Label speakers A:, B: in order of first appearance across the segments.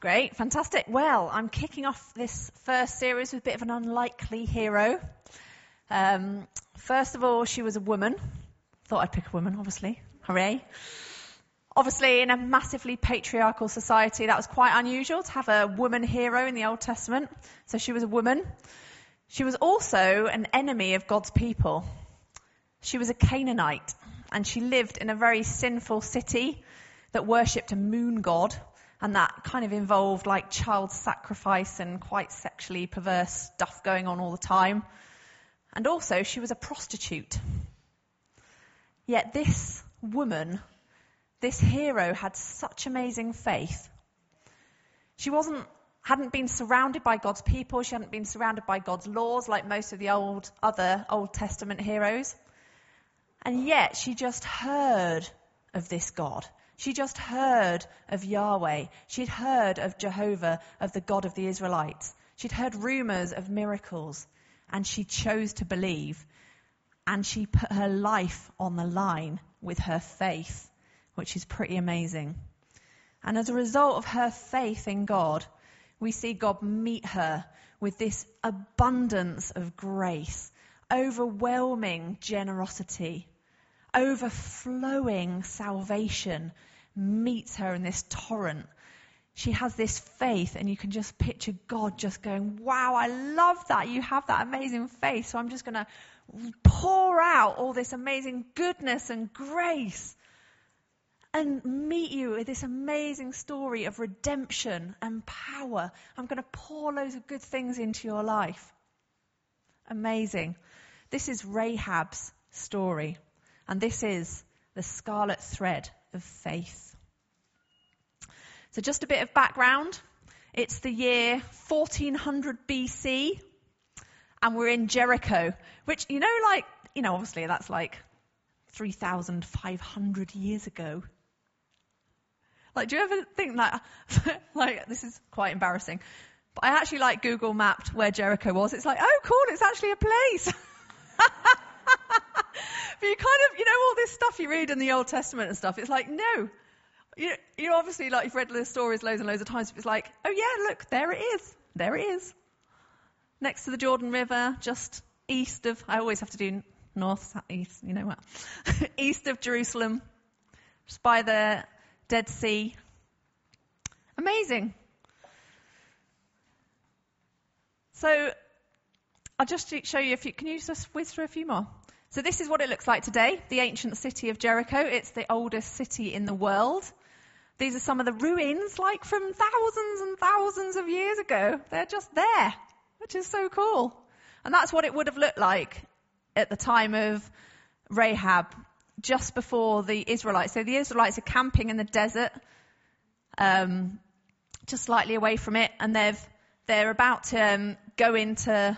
A: Great, fantastic. Well, I'm kicking off this first series with a bit of an unlikely hero. Um, first of all, she was a woman. Thought I'd pick a woman, obviously. Hooray. Obviously, in a massively patriarchal society, that was quite unusual to have a woman hero in the Old Testament. So she was a woman. She was also an enemy of God's people. She was a Canaanite, and she lived in a very sinful city that worshipped a moon god and that kind of involved like child sacrifice and quite sexually perverse stuff going on all the time. And also, she was a prostitute. Yet this woman, this hero, had such amazing faith. She wasn't, hadn't been surrounded by God's people. She hadn't been surrounded by God's laws like most of the old, other Old Testament heroes. And yet she just heard of this God. She just heard of Yahweh. She'd heard of Jehovah, of the God of the Israelites. She'd heard rumors of miracles and she chose to believe and she put her life on the line with her faith, which is pretty amazing. And as a result of her faith in God, we see God meet her with this abundance of grace, overwhelming generosity, overflowing salvation meets her in this torrent. She has this faith, and you can just picture God just going, Wow, I love that. You have that amazing faith. So I'm just going to pour out all this amazing goodness and grace and meet you with this amazing story of redemption and power. I'm going to pour loads of good things into your life. Amazing. This is Rahab's story. And this is the scarlet thread of faith. So, just a bit of background. It's the year 1400 BC, and we're in Jericho, which, you know, like, you know, obviously that's like 3,500 years ago. Like, do you ever think that, like, this is quite embarrassing, but I actually like Google mapped where Jericho was. It's like, oh, cool, it's actually a place. but you kind of, you know, all this stuff you read in the Old Testament and stuff, it's like, no. You, you obviously, like, you've read the stories loads and loads of times, but it's like, oh yeah, look, there it is. There it is. Next to the Jordan River, just east of, I always have to do north, south, east, you know what? east of Jerusalem, just by the Dead Sea. Amazing. So, I'll just show you a few. Can you just through a few more? So this is what it looks like today, the ancient city of Jericho. It's the oldest city in the world. These are some of the ruins, like from thousands and thousands of years ago. They're just there, which is so cool. And that's what it would have looked like at the time of Rahab, just before the Israelites. So the Israelites are camping in the desert, um, just slightly away from it, and they've, they're about to um, go into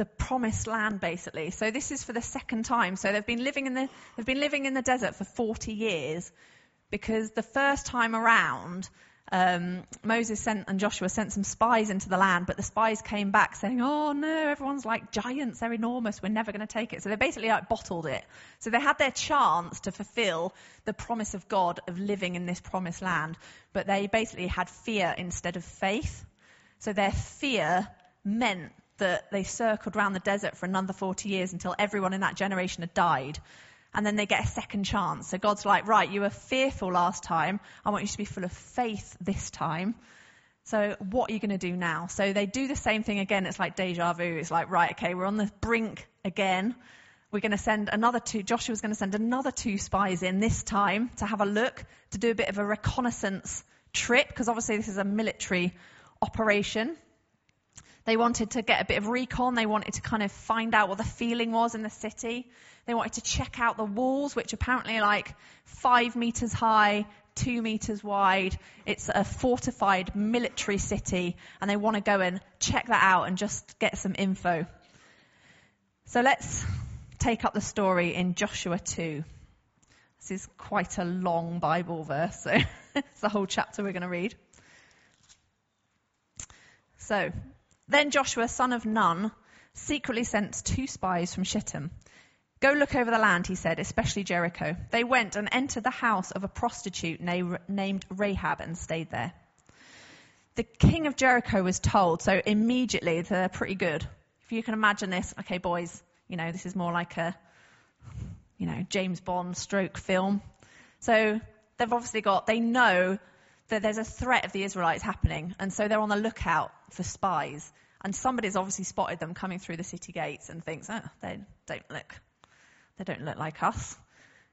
A: the promised land basically. So this is for the second time. So they've been living in the they've been living in the desert for 40 years because the first time around um, Moses sent and Joshua sent some spies into the land, but the spies came back saying, "Oh no, everyone's like giants; they're enormous. We're never going to take it." So they basically like bottled it. So they had their chance to fulfill the promise of God of living in this promised land, but they basically had fear instead of faith. So their fear meant that they circled around the desert for another 40 years until everyone in that generation had died. And then they get a second chance. So God's like, right, you were fearful last time. I want you to be full of faith this time. So what are you going to do now? So they do the same thing again. It's like deja vu. It's like, right, okay, we're on the brink again. We're going to send another two, Joshua's going to send another two spies in this time to have a look, to do a bit of a reconnaissance trip, because obviously this is a military operation. They wanted to get a bit of recon. They wanted to kind of find out what the feeling was in the city. They wanted to check out the walls, which apparently are like five meters high, two meters wide. It's a fortified military city, and they want to go and check that out and just get some info. So let's take up the story in Joshua 2. This is quite a long Bible verse, so it's the whole chapter we're going to read. So, then Joshua, son of Nun, secretly sent two spies from Shittim. Go look over the land, he said, especially Jericho. They went and entered the house of a prostitute named Rahab and stayed there. the king of Jericho was told, so immediately they're pretty good. If you can imagine this, okay, boys, you know, this is more like a, you know, James Bond stroke film. So they've obviously got, they know that there's a threat of the Israelites happening, and so they're on the lookout for spies. And somebody's obviously spotted them coming through the city gates and thinks, oh, they don't look, they don't look like us.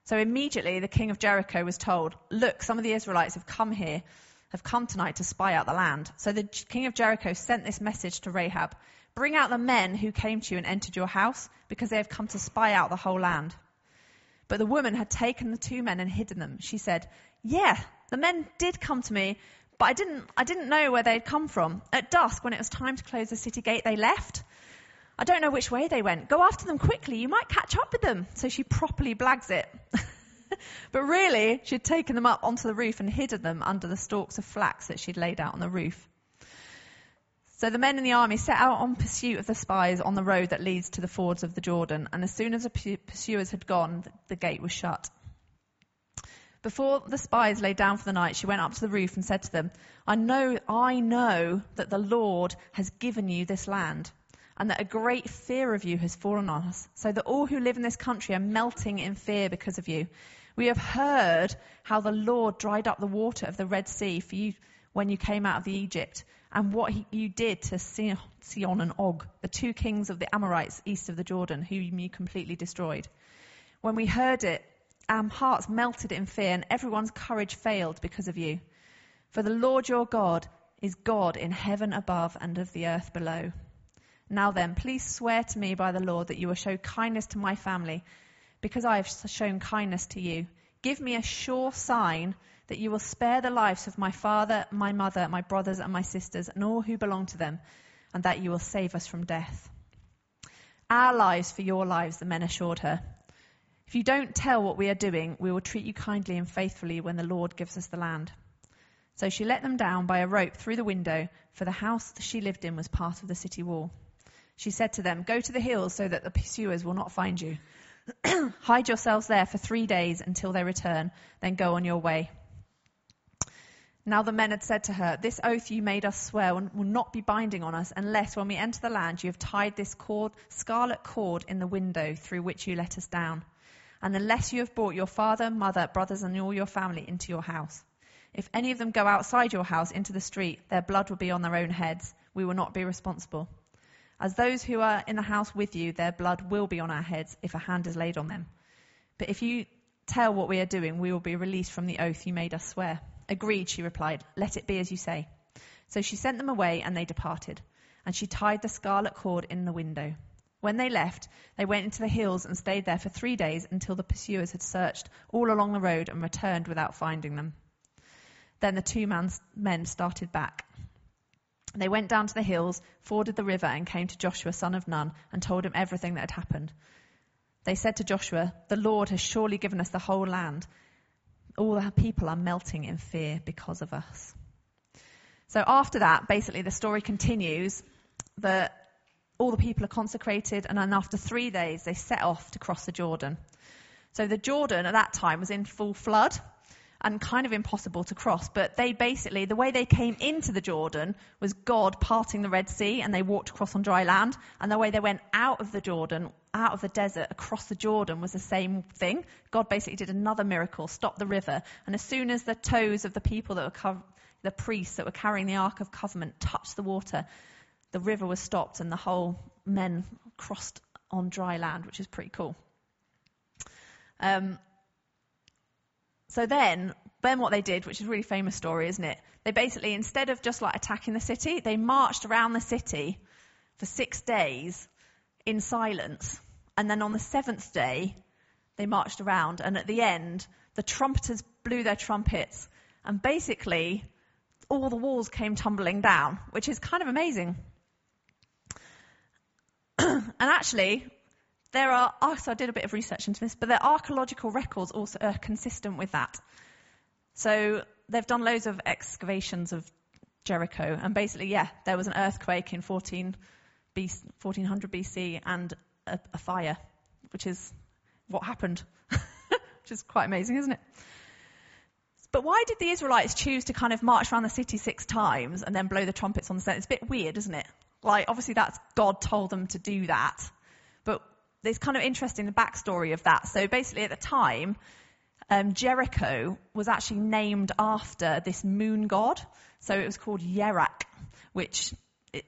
A: So immediately the king of Jericho was told, look, some of the Israelites have come here, have come tonight to spy out the land. So the king of Jericho sent this message to Rahab, bring out the men who came to you and entered your house because they have come to spy out the whole land. But the woman had taken the two men and hidden them. She said, yeah, the men did come to me, but I didn't, I didn't know where they'd come from. At dusk, when it was time to close the city gate, they left. I don't know which way they went. Go after them quickly. You might catch up with them. So she properly blags it. but really, she'd taken them up onto the roof and hidden them under the stalks of flax that she'd laid out on the roof. So the men in the army set out on pursuit of the spies on the road that leads to the fords of the Jordan. And as soon as the pursuers had gone, the gate was shut. Before the spies lay down for the night, she went up to the roof and said to them, I know, I know that the Lord has given you this land and that a great fear of you has fallen on us, so that all who live in this country are melting in fear because of you. We have heard how the Lord dried up the water of the Red Sea for you when you came out of Egypt, and what he, you did to Sihon and Og, the two kings of the Amorites east of the Jordan, whom you completely destroyed. When we heard it, our hearts melted in fear, and everyone's courage failed because of you. For the Lord your God is God in heaven above and of the earth below. Now then, please swear to me by the Lord that you will show kindness to my family, because I have shown kindness to you. Give me a sure sign that you will spare the lives of my father, my mother, my brothers, and my sisters, and all who belong to them, and that you will save us from death. Our lives for your lives, the men assured her. If you don't tell what we are doing, we will treat you kindly and faithfully when the Lord gives us the land. So she let them down by a rope through the window, for the house she lived in was part of the city wall. She said to them, Go to the hills so that the pursuers will not find you. Hide yourselves there for three days until they return, then go on your way. Now the men had said to her, This oath you made us swear will not be binding on us unless when we enter the land you have tied this cord, scarlet cord in the window through which you let us down. And unless you have brought your father, mother, brothers, and all your family into your house. If any of them go outside your house into the street, their blood will be on their own heads. We will not be responsible. As those who are in the house with you, their blood will be on our heads if a hand is laid on them. But if you tell what we are doing, we will be released from the oath you made us swear. Agreed, she replied. Let it be as you say. So she sent them away, and they departed. And she tied the scarlet cord in the window. When they left, they went into the hills and stayed there for three days until the pursuers had searched all along the road and returned without finding them. Then the two men started back. They went down to the hills, forded the river, and came to Joshua, son of Nun, and told him everything that had happened. They said to Joshua, The Lord has surely given us the whole land. All the people are melting in fear because of us. So after that, basically the story continues that all the people are consecrated, and then after three days, they set off to cross the Jordan. So the Jordan at that time was in full flood and kind of impossible to cross. But they basically, the way they came into the Jordan was God parting the Red Sea and they walked across on dry land. And the way they went out of the Jordan, out of the desert, across the Jordan was the same thing. God basically did another miracle, stopped the river. And as soon as the toes of the people that were, co- the priests that were carrying the Ark of Covenant touched the water, the river was stopped and the whole men crossed on dry land, which is pretty cool. Um, so then, then what they did, which is a really famous story, isn't it? They basically, instead of just like attacking the city, they marched around the city for six days in silence. And then on the seventh day, they marched around. And at the end, the trumpeters blew their trumpets. And basically, all the walls came tumbling down, which is kind of amazing. and actually, there are, oh, so I did a bit of research into this, but their archaeological records also are consistent with that. So they've done loads of excavations of Jericho, and basically, yeah, there was an earthquake in 14 BC, 1400 BC and a, a fire, which is what happened, which is quite amazing, isn't it? But why did the Israelites choose to kind of march around the city six times and then blow the trumpets on the center? It's a bit weird, isn't it? Like, obviously that's God told them to do that. But it's kind of interesting the backstory of that. So basically at the time, um, Jericho was actually named after this moon god. So it was called Yerak, which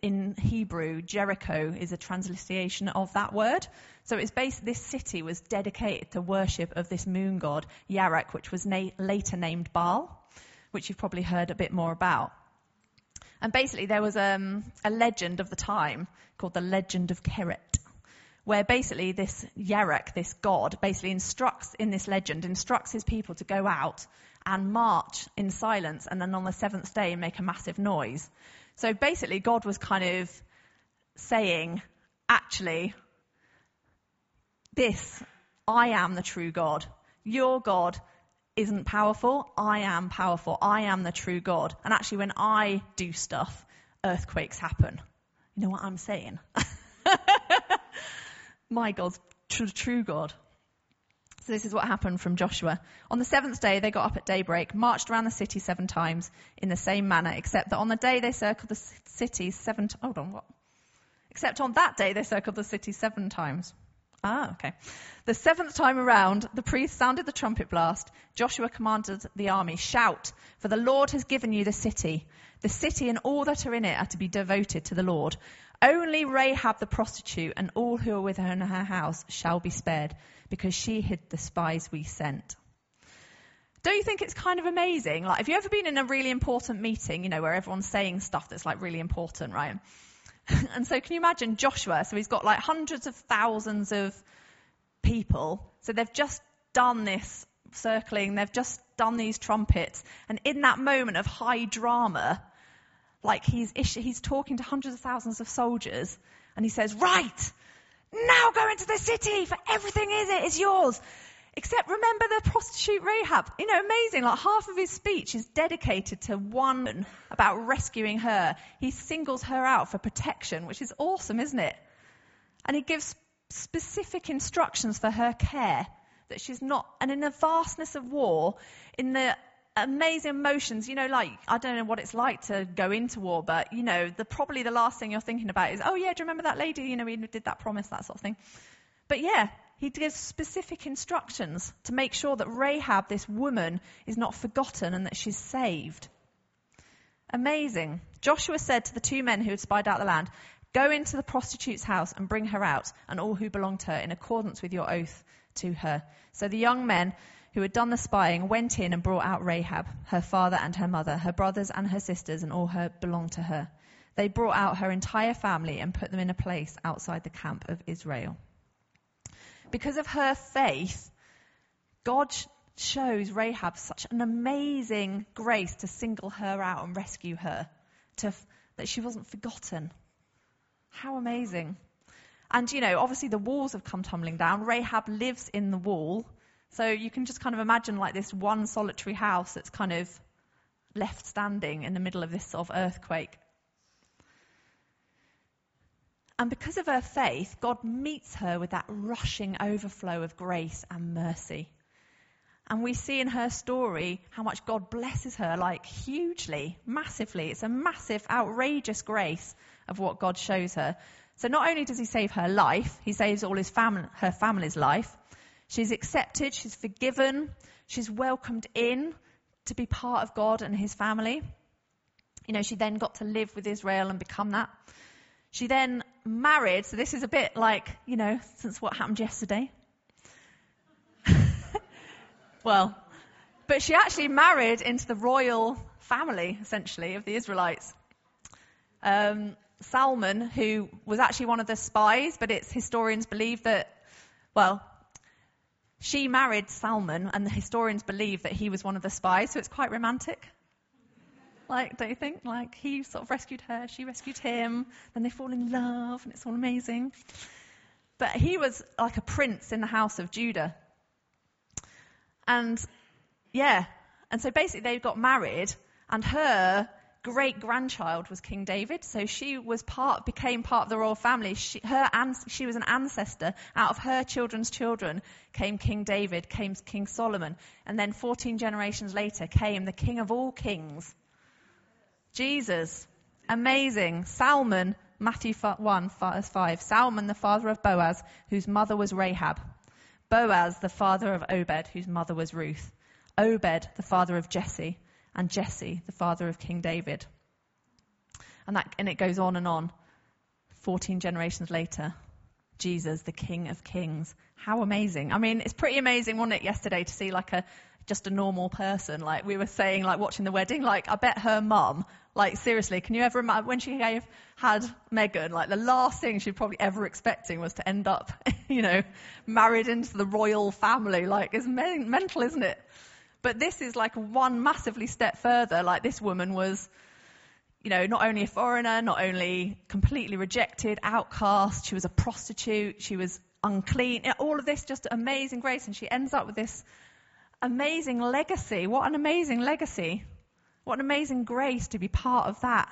A: in Hebrew, Jericho is a transliteration of that word. So it's based, this city was dedicated to worship of this moon god, Yarak, which was na- later named Baal, which you've probably heard a bit more about. And basically there was um, a legend of the time called the Legend of Keret, where basically this Yarak, this god, basically instructs in this legend, instructs his people to go out and march in silence and then on the seventh day make a massive noise. So basically, God was kind of saying, actually, this, I am the true God. Your God isn't powerful. I am powerful. I am the true God. And actually, when I do stuff, earthquakes happen. You know what I'm saying? My God's true, true God. So this is what happened from Joshua. On the seventh day, they got up at daybreak, marched around the city seven times in the same manner, except that on the day they circled the city seven. T- hold on, what? Except on that day they circled the city seven times. Ah, okay. The seventh time around, the priest sounded the trumpet blast. Joshua commanded the army, shout, for the Lord has given you the city. The city and all that are in it are to be devoted to the Lord. Only Rahab the prostitute and all who are with her in her house shall be spared because she hid the spies we sent. Don't you think it's kind of amazing? Like, have you ever been in a really important meeting, you know, where everyone's saying stuff that's like really important, right? and so can you imagine Joshua? So he's got like hundreds of thousands of people. So they've just done this circling, they've just done these trumpets. And in that moment of high drama, like he's, he's talking to hundreds of thousands of soldiers and he says, right, now go into the city, for everything is it is yours. Except remember the prostitute Rahab. You know, amazing. Like half of his speech is dedicated to one about rescuing her. He singles her out for protection, which is awesome, isn't it? And he gives specific instructions for her care that she's not, and in the vastness of war, in the amazing emotions. You know, like, I don't know what it's like to go into war, but, you know, the, probably the last thing you're thinking about is, oh yeah, do you remember that lady? You know, we did that promise, that sort of thing. But yeah, he gives specific instructions to make sure that Rahab, this woman, is not forgotten and that she's saved. Amazing. Joshua said to the two men who had spied out the land, Go into the prostitute's house and bring her out, and all who belong to her, in accordance with your oath to her. So the young men who had done the spying, went in and brought out Rahab, her father and her mother, her brothers and her sisters, and all who belonged to her. They brought out her entire family and put them in a place outside the camp of Israel. Because of her faith, God shows Rahab such an amazing grace to single her out and rescue her, to, that she wasn't forgotten. How amazing. And, you know, obviously the walls have come tumbling down. Rahab lives in the wall. So you can just kind of imagine like this one solitary house that's kind of left standing in the middle of this sort of earthquake. And because of her faith, God meets her with that rushing overflow of grace and mercy. And we see in her story how much God blesses her, like hugely, massively. It's a massive, outrageous grace of what God shows her. So not only does he save her life, he saves all his fam- her family's life, She's accepted, she's forgiven, she's welcomed in to be part of God and his family. You know, she then got to live with Israel and become that. She then married, so this is a bit like, you know, since what happened yesterday. well, but she actually married into the royal family, essentially, of the Israelites. Um, Salmon, who was actually one of the spies, but it's historians believe that, well, she married Salmon, and the historians believe that he was one of the spies, so it's quite romantic. Like, don't you think? Like, he sort of rescued her, she rescued him, then they fall in love, and it's all amazing. But he was like a prince in the house of Judah. And, yeah. And so basically they got married, and her great grandchild was King David, so she was part, became part of the royal family. She, her, she was an ancestor. Out of her children's children came King David, came King Solomon, and then 14 generations later came the King of all kings, Jesus. Amazing. Salmon, Matthew 1, verse 5. Salmon, the father of Boaz, whose mother was Rahab. Boaz, the father of Obed, whose mother was Ruth. Obed, the father of Jesse and Jesse, the father of King David. And, that, and it goes on and on. 14 generations later, Jesus, the King of Kings. How amazing. I mean, it's pretty amazing, wasn't it, yesterday to see like a, just a normal person. Like we were saying, like watching the wedding, like I bet her mum, like seriously, can you ever imagine when she gave, had Meghan, like the last thing she'd probably ever expecting was to end up, you know, married into the royal family. Like it's mental, isn't it? But this is like one massively step further. Like this woman was, you know, not only a foreigner, not only completely rejected, outcast, she was a prostitute, she was unclean. All of this just amazing grace. And she ends up with this amazing legacy. What an amazing legacy. What an amazing grace to be part of that.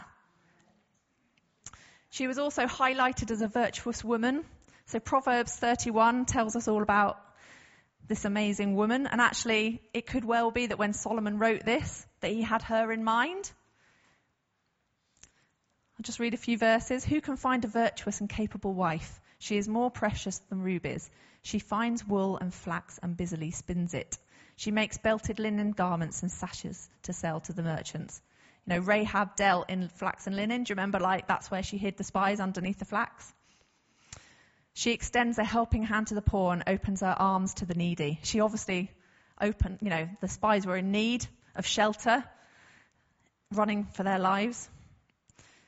A: She was also highlighted as a virtuous woman. So Proverbs 31 tells us all about this amazing woman. And actually, it could well be that when Solomon wrote this, that he had her in mind. I'll just read a few verses. Who can find a virtuous and capable wife? She is more precious than rubies. She finds wool and flax and busily spins it. She makes belted linen garments and sashes to sell to the merchants. You know, Rahab dealt in flax and linen. Do you remember, like, that's where she hid the spies underneath the flax? She extends a helping hand to the poor and opens her arms to the needy. She obviously opened, you know, the spies were in need of shelter, running for their lives.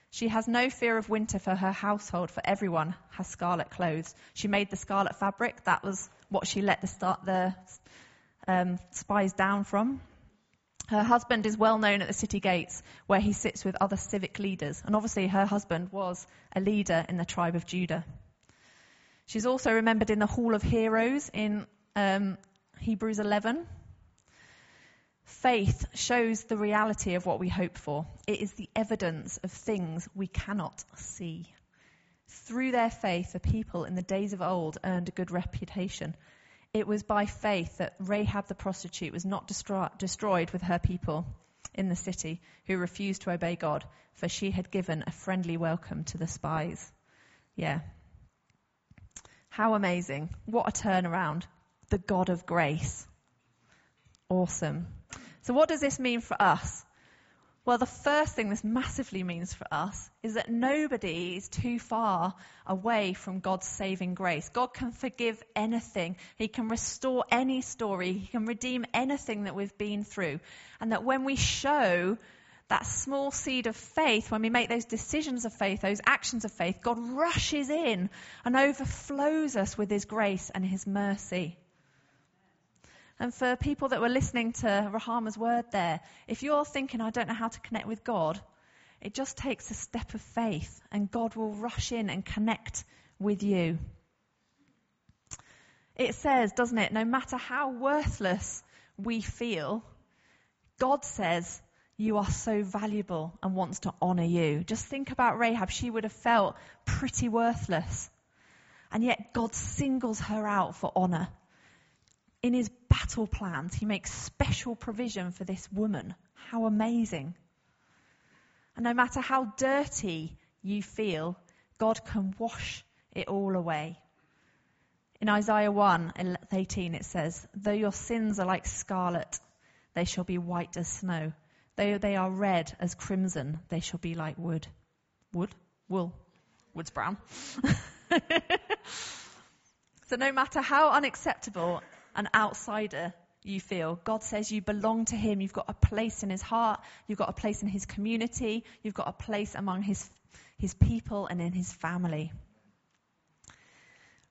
A: She has no fear of winter for her household, for everyone has scarlet clothes. She made the scarlet fabric. That was what she let the, start, the um, spies down from. Her husband is well known at the city gates, where he sits with other civic leaders. And obviously, her husband was a leader in the tribe of Judah. She's also remembered in the Hall of Heroes in um, Hebrews 11. Faith shows the reality of what we hope for. It is the evidence of things we cannot see. Through their faith, the people in the days of old earned a good reputation. It was by faith that Rahab the prostitute was not destroy- destroyed with her people in the city who refused to obey God, for she had given a friendly welcome to the spies. Yeah, how amazing. What a turnaround. The God of grace. Awesome. So, what does this mean for us? Well, the first thing this massively means for us is that nobody is too far away from God's saving grace. God can forgive anything. He can restore any story. He can redeem anything that we've been through. And that when we show that small seed of faith, when we make those decisions of faith, those actions of faith, God rushes in and overflows us with His grace and His mercy. And for people that were listening to Rahama's word there, if you're thinking, I don't know how to connect with God, it just takes a step of faith and God will rush in and connect with you. It says, doesn't it, no matter how worthless we feel, God says, you are so valuable and wants to honor you. Just think about Rahab. She would have felt pretty worthless. And yet God singles her out for honor. In his battle plans, he makes special provision for this woman. How amazing. And no matter how dirty you feel, God can wash it all away. In Isaiah 1 18, it says, Though your sins are like scarlet, they shall be white as snow. Though they are red as crimson, they shall be like wood. Wood? Wool. Wood's brown. so no matter how unacceptable an outsider you feel, God says you belong to Him. You've got a place in His heart. You've got a place in His community. You've got a place among His, His people and in His family.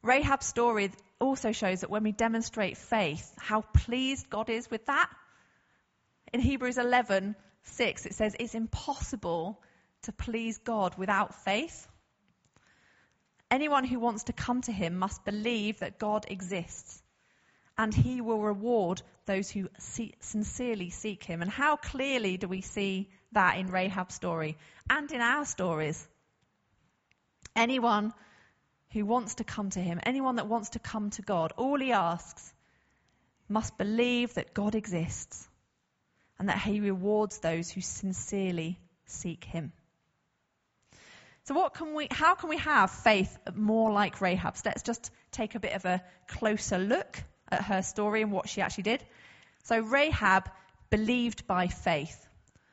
A: Rahab's story also shows that when we demonstrate faith, how pleased God is with that in Hebrews 11, 6, it says it's impossible to please God without faith. Anyone who wants to come to him must believe that God exists and he will reward those who see, sincerely seek him. And how clearly do we see that in Rahab's story and in our stories. Anyone who wants to come to him, anyone that wants to come to God, all he asks must believe that God exists and that he rewards those who sincerely seek him. So what can we, how can we have faith more like Rahab's? Let's just take a bit of a closer look at her story and what she actually did. So Rahab believed by faith.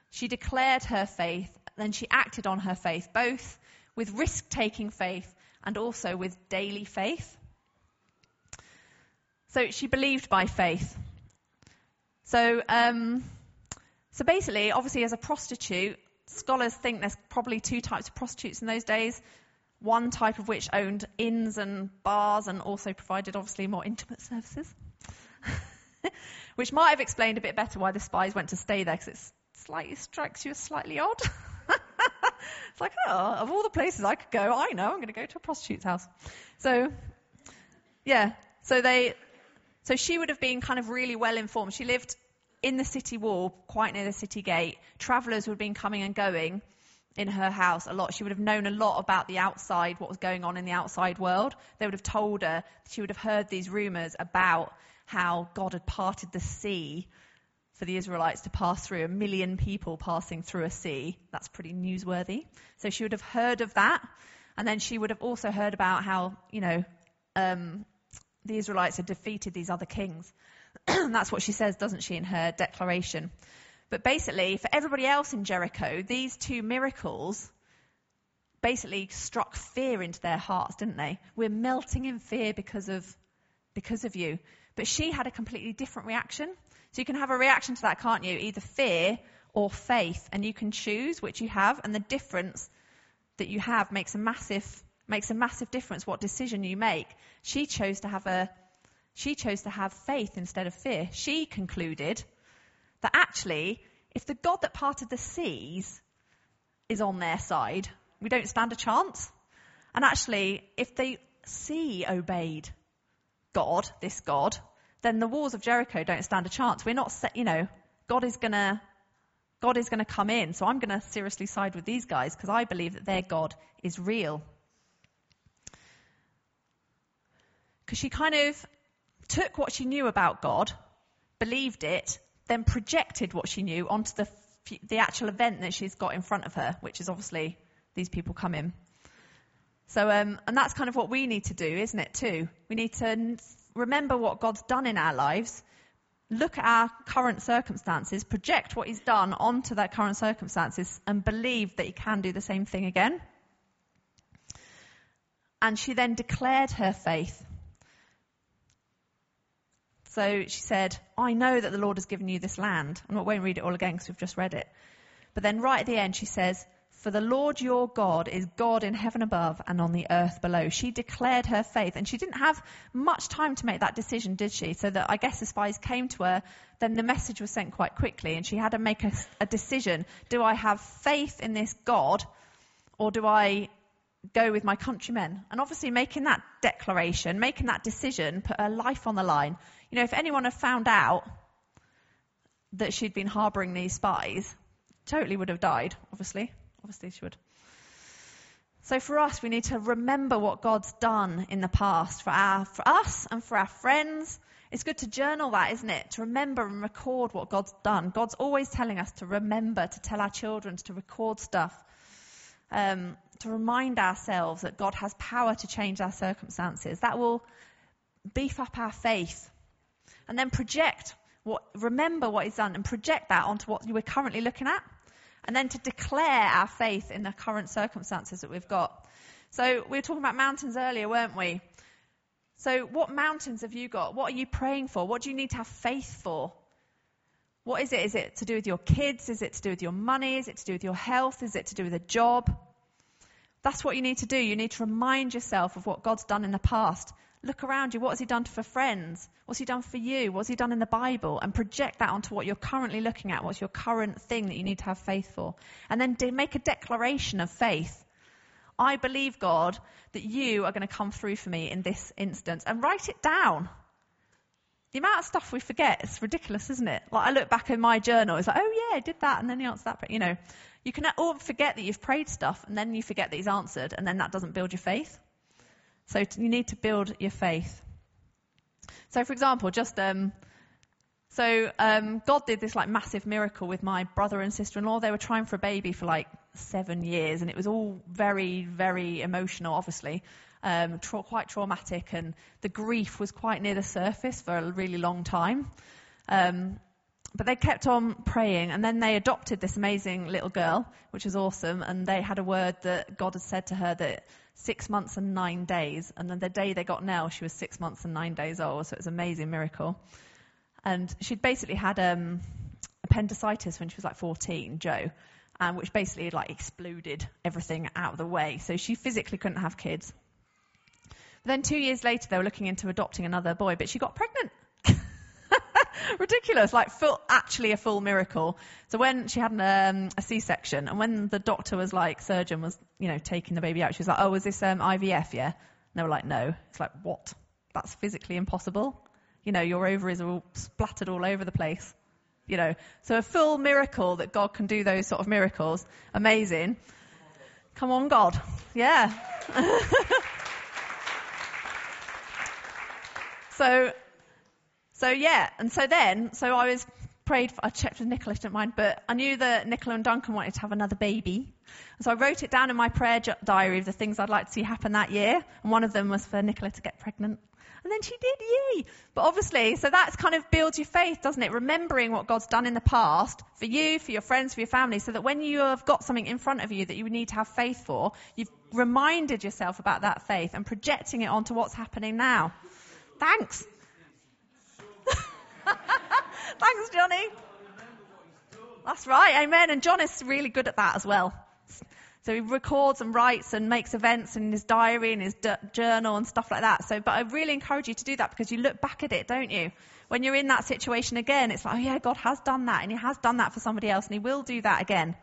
A: She declared her faith, then she acted on her faith, both with risk taking faith and also with daily faith. So she believed by faith. So, um, so basically, obviously, as a prostitute, scholars think there's probably two types of prostitutes in those days. One type of which owned inns and bars and also provided, obviously, more intimate services. which might have explained a bit better why the spies went to stay there, because it slightly strikes you as slightly odd. it's like, oh, of all the places I could go, I know I'm going to go to a prostitute's house. So, yeah, so they, so she would have been kind of really well informed. She lived in the city wall, quite near the city gate. Travellers would have been coming and going in her house a lot. She would have known a lot about the outside, what was going on in the outside world. They would have told her, she would have heard these rumours about how God had parted the sea for the Israelites to pass through, a million people passing through a sea. That's pretty newsworthy. So she would have heard of that. And then she would have also heard about how, you know, um, the Israelites had defeated these other kings. That's what she says, doesn't she, in her declaration. But basically, for everybody else in Jericho, these two miracles basically struck fear into their hearts, didn't they? We're melting in fear because of, because of you. But she had a completely different reaction. So you can have a reaction to that, can't you? Either fear or faith. And you can choose which you have. And the difference that you have makes a massive, makes a massive difference what decision you make. She chose to have a, she chose to have faith instead of fear. She concluded that actually, if the God that parted the seas is on their side, we don't stand a chance. And actually, if the sea obeyed God, this God, then the walls of Jericho don't stand a chance. We're not, you know, God is gonna, God is gonna come in. So I'm gonna seriously side with these guys because I believe that their God is real. Because she kind of took what she knew about God, believed it, then projected what she knew onto the, the actual event that she's got in front of her, which is obviously these people come in. So, um, and that's kind of what we need to do, isn't it, too? We need to remember what God's done in our lives, look at our current circumstances, project what He's done onto that current circumstances, and believe that He can do the same thing again. And she then declared her faith. So she said, I know that the Lord has given you this land. I won't read it all again because we've just read it. But then right at the end she says, for the Lord your God is God in heaven above and on the earth below. She declared her faith and she didn't have much time to make that decision, did she? So that I guess the spies came to her, then the message was sent quite quickly and she had to make a, a decision. Do I have faith in this God or do I go with my countrymen? And obviously making that declaration, making that decision, put her life on the line. You know, if anyone had found out that she'd been harboring these spies, totally would have died, obviously. Obviously, she would. So for us, we need to remember what God's done in the past for our, for us and for our friends. It's good to journal that, isn't it? To remember and record what God's done. God's always telling us to remember, to tell our children, to record stuff, um, to remind ourselves that God has power to change our circumstances. That will beef up our faith and then project what, remember what he's done and project that onto what we're currently looking at. And then to declare our faith in the current circumstances that we've got. So we were talking about mountains earlier, weren't we? So what mountains have you got? What are you praying for? What do you need to have faith for? What is it? Is it to do with your kids? Is it to do with your money? Is it to do with your health? Is it to do with a job? That's what you need to do. You need to remind yourself of what God's done in the past Look around you. What has he done for friends? What's he done for you? What's he done in the Bible? And project that onto what you're currently looking at. What's your current thing that you need to have faith for? And then make a declaration of faith. I believe, God, that you are going to come through for me in this instance. And write it down. the amount of stuff we forget is ridiculous, isn't it? Like I look back in my journal, it's like, oh yeah, I did that, and then he answered that. But You know, you can all forget that you've prayed stuff, and then you forget that he's answered, and then that doesn't build your faith. So you need to build your faith. So, for example, just um, so um, God did this like massive miracle with my brother and sister-in-law. They were trying for a baby for like seven years, and it was all very, very emotional, obviously um, tra- quite traumatic, and the grief was quite near the surface for a really long time. Um, but they kept on praying, and then they adopted this amazing little girl, which was awesome. And they had a word that God had said to her that six months and nine days. And then the day they got Nell, she was six months and nine days old. So it was an amazing miracle. And she'd basically had um, appendicitis when she was like 14, Joe, um, which basically had like exploded everything out of the way. So she physically couldn't have kids. Then two years later, they were looking into adopting another boy, but she got pregnant. Ridiculous, like full, actually a full miracle. So when she had an, um, a C-section, and when the doctor was like, surgeon was, you know, taking the baby out, she was like, oh, was this um, IVF? Yeah. And they were like, no. It's like, what? That's physically impossible. You know, your ovaries are all splattered all over the place. You know, so a full miracle that God can do those sort of miracles. Amazing. Come on, God. Yeah. So, so yeah, and so then, so I was prayed, for, I checked with Nicola, didn't mind, but I knew that Nicola and Duncan wanted to have another baby. so I wrote it down in my prayer diary of the things I'd like to see happen that year, and one of them was for Nicola to get pregnant. And then she did, yay! But obviously, so that's kind of builds your faith, doesn't it? Remembering what God's done in the past for you, for your friends, for your family, so that when you have got something in front of you that you need to have faith for, you've reminded yourself about that faith and projecting it onto what's happening now. Thanks. Thanks, Johnny. That's right, amen. And John is really good at that as well. So he records and writes and makes events in his diary and his d- journal and stuff like that. So, but I really encourage you to do that because you look back at it, don't you? When you're in that situation again, it's like, oh yeah, God has done that and he has done that for somebody else and he will do that again.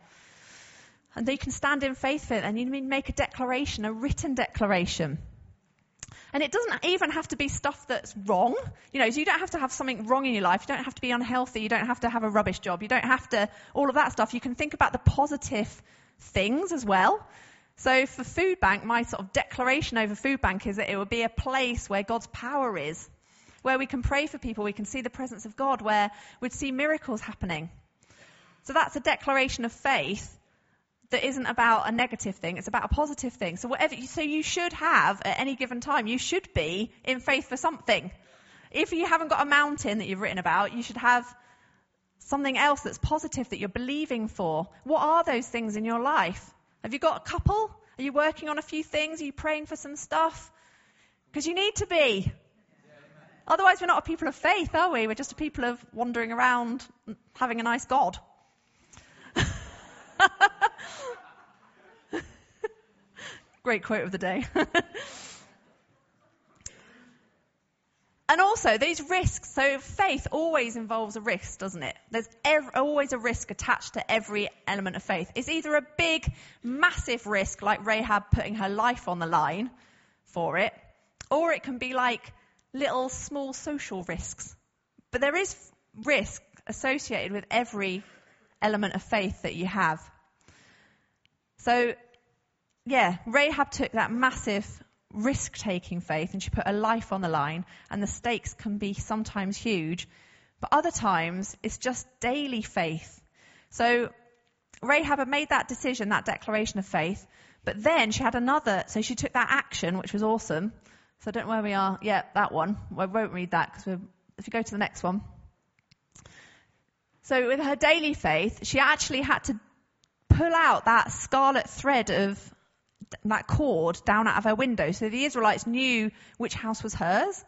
A: And you can stand in faith for it and you make a declaration, a written declaration. And it doesn't even have to be stuff that's wrong. You know, so you don't have to have something wrong in your life. You don't have to be unhealthy. You don't have to have a rubbish job. You don't have to, all of that stuff. You can think about the positive things as well. So for Food Bank, my sort of declaration over Food Bank is that it will be a place where God's power is, where we can pray for people, we can see the presence of God, where we'd see miracles happening. So that's a declaration of faith that isn't about a negative thing, it's about a positive thing. So whatever, so you should have at any given time, you should be in faith for something. If you haven't got a mountain that you've written about, you should have something else that's positive that you're believing for. What are those things in your life? Have you got a couple? Are you working on a few things? Are you praying for some stuff? Because you need to be. Otherwise, we're not a people of faith, are we? We're just a people of wandering around having a nice God. Great quote of the day. and also, these risks. So, faith always involves a risk, doesn't it? There's ev- always a risk attached to every element of faith. It's either a big, massive risk, like Rahab putting her life on the line for it, or it can be like little, small social risks. But there is risk associated with every element of faith that you have. So yeah, Rahab took that massive risk taking faith and she put her life on the line, and the stakes can be sometimes huge, but other times it's just daily faith. So Rahab had made that decision, that declaration of faith, but then she had another, so she took that action, which was awesome. So I don't know where we are. Yeah, that one. I won't read that because if you go to the next one. So with her daily faith, she actually had to pull out that scarlet thread of that cord down out of her window. So the Israelites knew which house was hers.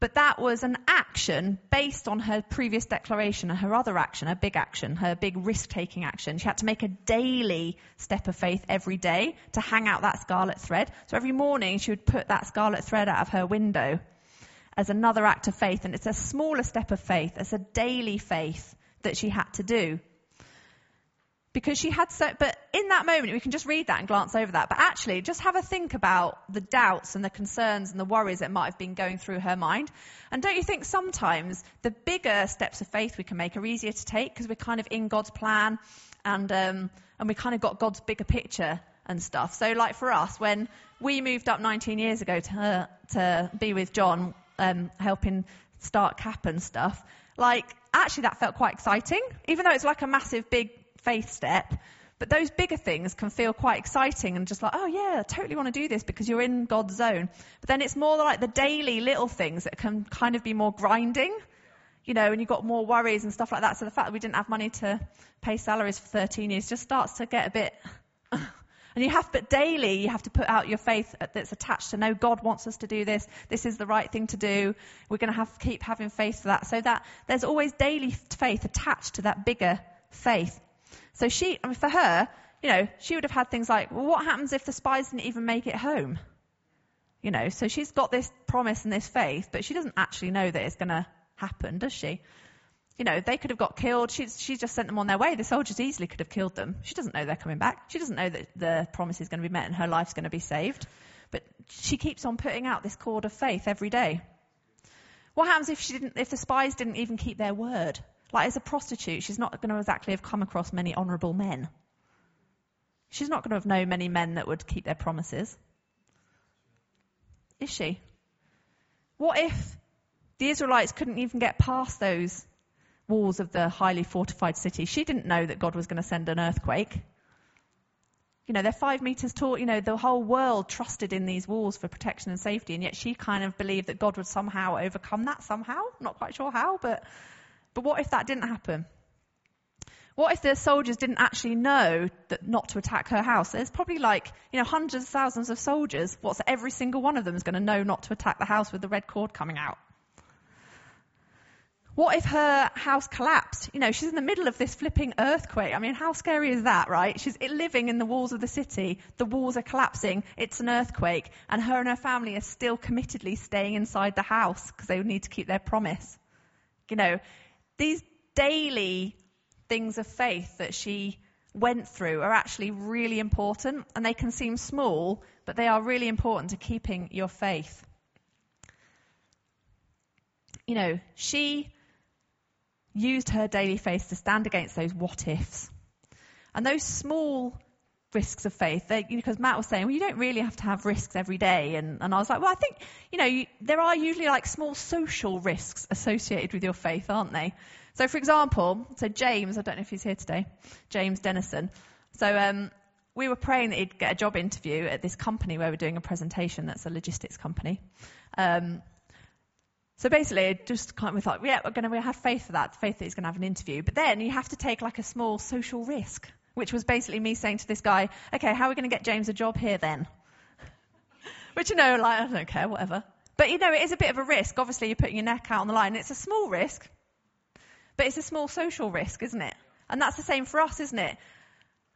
A: But that was an action based on her previous declaration and her other action, her big action, her big risk taking action. She had to make a daily step of faith every day to hang out that scarlet thread. So every morning she would put that scarlet thread out of her window as another act of faith. And it's a smaller step of faith. It's a daily faith that she had to do. Because she had so, but in that moment, we can just read that and glance over that. But actually, just have a think about the doubts and the concerns and the worries that might have been going through her mind. And don't you think sometimes the bigger steps of faith we can make are easier to take because we're kind of in God's plan and, um, and we kind of got God's bigger picture and stuff. So like for us, when we moved up 19 years ago to, to be with John, um, helping start CAP and stuff, like actually that felt quite exciting, even though it's like a massive big faith step. But those bigger things can feel quite exciting and just like, oh yeah, I totally want to do this because you're in God's zone. But then it's more like the daily little things that can kind of be more grinding, you know, and you've got more worries and stuff like that. So the fact that we didn't have money to pay salaries for 13 years just starts to get a bit, and you have, but daily you have to put out your faith that's attached to know God wants us to do this. This is the right thing to do. We're going to have to keep having faith for that. So that there's always daily faith attached to that bigger faith. So she, I mean, for her, you know, she would have had things like, well, what happens if the spies didn't even make it home? You know, so she's got this promise and this faith, but she doesn't actually know that it's going to happen, does she? You know, they could have got killed. She's, she's just sent them on their way. The soldiers easily could have killed them. She doesn't know they're coming back. She doesn't know that the promise is going to be met and her life's going to be saved. But she keeps on putting out this cord of faith every day. What happens if she didn't, if the spies didn't even keep their word? Like, as a prostitute, she's not going to exactly have come across many honourable men. She's not going to have known many men that would keep their promises. Is she? What if the Israelites couldn't even get past those walls of the highly fortified city? She didn't know that God was going to send an earthquake. You know, they're five meters tall. You know, the whole world trusted in these walls for protection and safety, and yet she kind of believed that God would somehow overcome that somehow. Not quite sure how, but but what if that didn't happen? What if the soldiers didn't actually know that not to attack her house? There's probably like, you know, hundreds of thousands of soldiers. What's every single one of them is going to know not to attack the house with the red cord coming out? What if her house collapsed? You know, she's in the middle of this flipping earthquake. I mean, how scary is that, right? She's living in the walls of the city. The walls are collapsing. It's an earthquake. And her and her family are still committedly staying inside the house because they would need to keep their promise. You know, these daily things of faith that she went through are actually really important and they can seem small, but they are really important to keeping your faith. You know, she used her daily faith to stand against those what ifs. And those small risks of faith. Because Matt was saying, well, you don't really have to have risks every day. And, and I was like, well, I think, you know, you, there are usually like small social risks associated with your faith, aren't they? So, for example, so James, I don't know if he's here today, James Dennison. So, um, we were praying that he'd get a job interview at this company where we're doing a presentation that's a logistics company. Um, so basically, just kind of we thought, yeah, we're going to have faith for that, faith that he's going to have an interview. But then you have to take like a small social risk which was basically me saying to this guy, okay, how are we going to get James a job here then? which, you know, like, I don't care, whatever. But, you know, it is a bit of a risk. Obviously, you're putting your neck out on the line. It's a small risk, but it's a small social risk, isn't it? And that's the same for us, isn't it?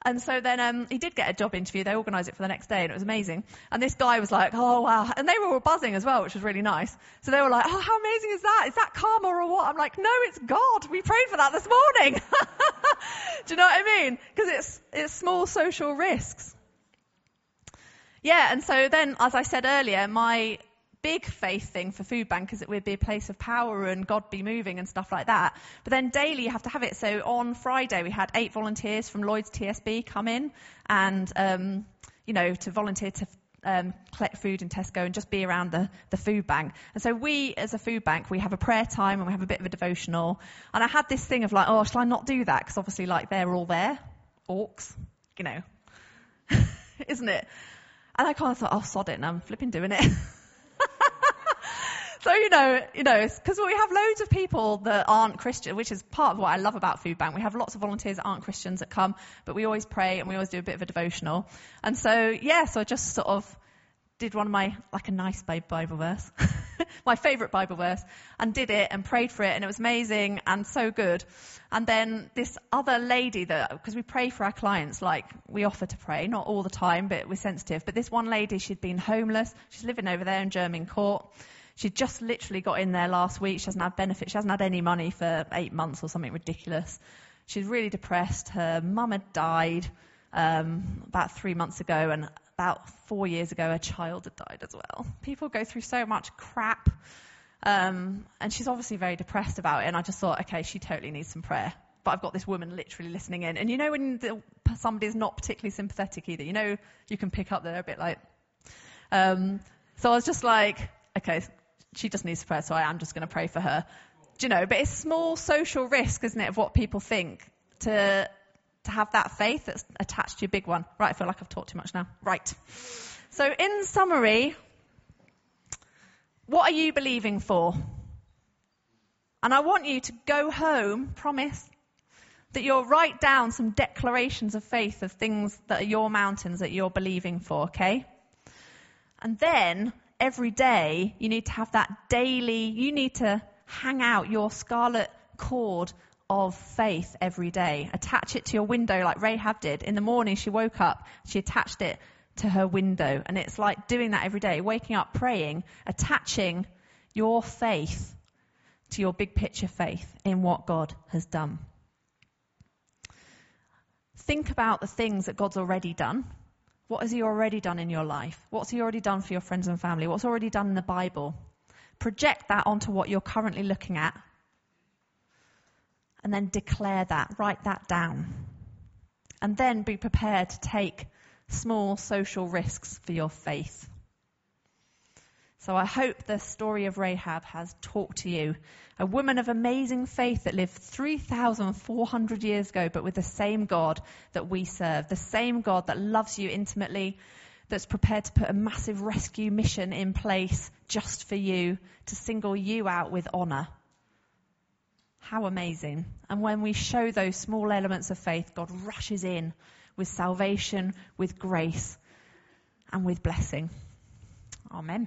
A: And so then um, he did get a job interview. They organised it for the next day, and it was amazing. And this guy was like, "Oh wow!" And they were all buzzing as well, which was really nice. So they were like, "Oh, how amazing is that? Is that karma or what?" I'm like, "No, it's God. We prayed for that this morning." Do you know what I mean? Because it's it's small social risks. Yeah, and so then, as I said earlier, my big faith thing for food bank is that we'd be a place of power and God be moving and stuff like that. But then daily you have to have it. So on Friday we had eight volunteers from Lloyds TSB come in and, um, you know, to volunteer to um, collect food in Tesco and just be around the, the food bank. And so we, as a food bank, we have a prayer time and we have a bit of a devotional. And I had this thing of like, oh, shall I not do that? Because obviously, like, they're all there, orcs, you know, isn't it? And I kind of thought, oh, sod it, and I'm flipping doing it. so you know, you know, because we have loads of people that aren't Christian, which is part of what I love about Food Bank. We have lots of volunteers that aren't Christians that come, but we always pray and we always do a bit of a devotional. And so, yeah, so I just sort of did one of my like a nice Bible verse, my favourite Bible verse, and did it and prayed for it, and it was amazing and so good. And then this other lady that because we pray for our clients, like we offer to pray, not all the time, but we're sensitive. But this one lady, she'd been homeless. She's living over there in Jermyn Court. She'd just literally got in there last week. She hasn't had benefits. She hasn't had any money for eight months or something ridiculous. She's really depressed. Her mum had died um, about three months ago, and about four years ago, her child had died as well. People go through so much crap. Um, and she's obviously very depressed about it. And I just thought, okay, she totally needs some prayer. But I've got this woman literally listening in. And you know when the, somebody's not particularly sympathetic either, you know you can pick up they're a bit like. Um, so I was just like, okay, she just needs prayer, so I am just going to pray for her. Do you know? But it's small social risk, isn't it, of what people think to to have that faith that's attached to your big one. Right, I feel like I've talked too much now. Right. So in summary, what are you believing for? And I want you to go home, promise, that you'll write down some declarations of faith of things that are your mountains that you're believing for, okay? And then every day you need to have that daily, you need to hang out your scarlet cord of faith every day. Attach it to your window like Rahab did. In the morning she woke up, she attached it to her window. And it's like doing that every day, waking up, praying, attaching your faith to your big picture faith in what God has done. Think about the things that God's already done. What has He already done in your life? What's He already done for your friends and family? What's already done in the Bible? Project that onto what you're currently looking at. And then declare that, write that down. And then be prepared to take small social risks for your faith. So I hope the story of Rahab has talked to you. A woman of amazing faith that lived 3,400 years ago, but with the same God that we serve, the same God that loves you intimately, that's prepared to put a massive rescue mission in place just for you, to single you out with honor. How amazing. And when we show those small elements of faith, God rushes in with salvation, with grace, and with blessing. Amen.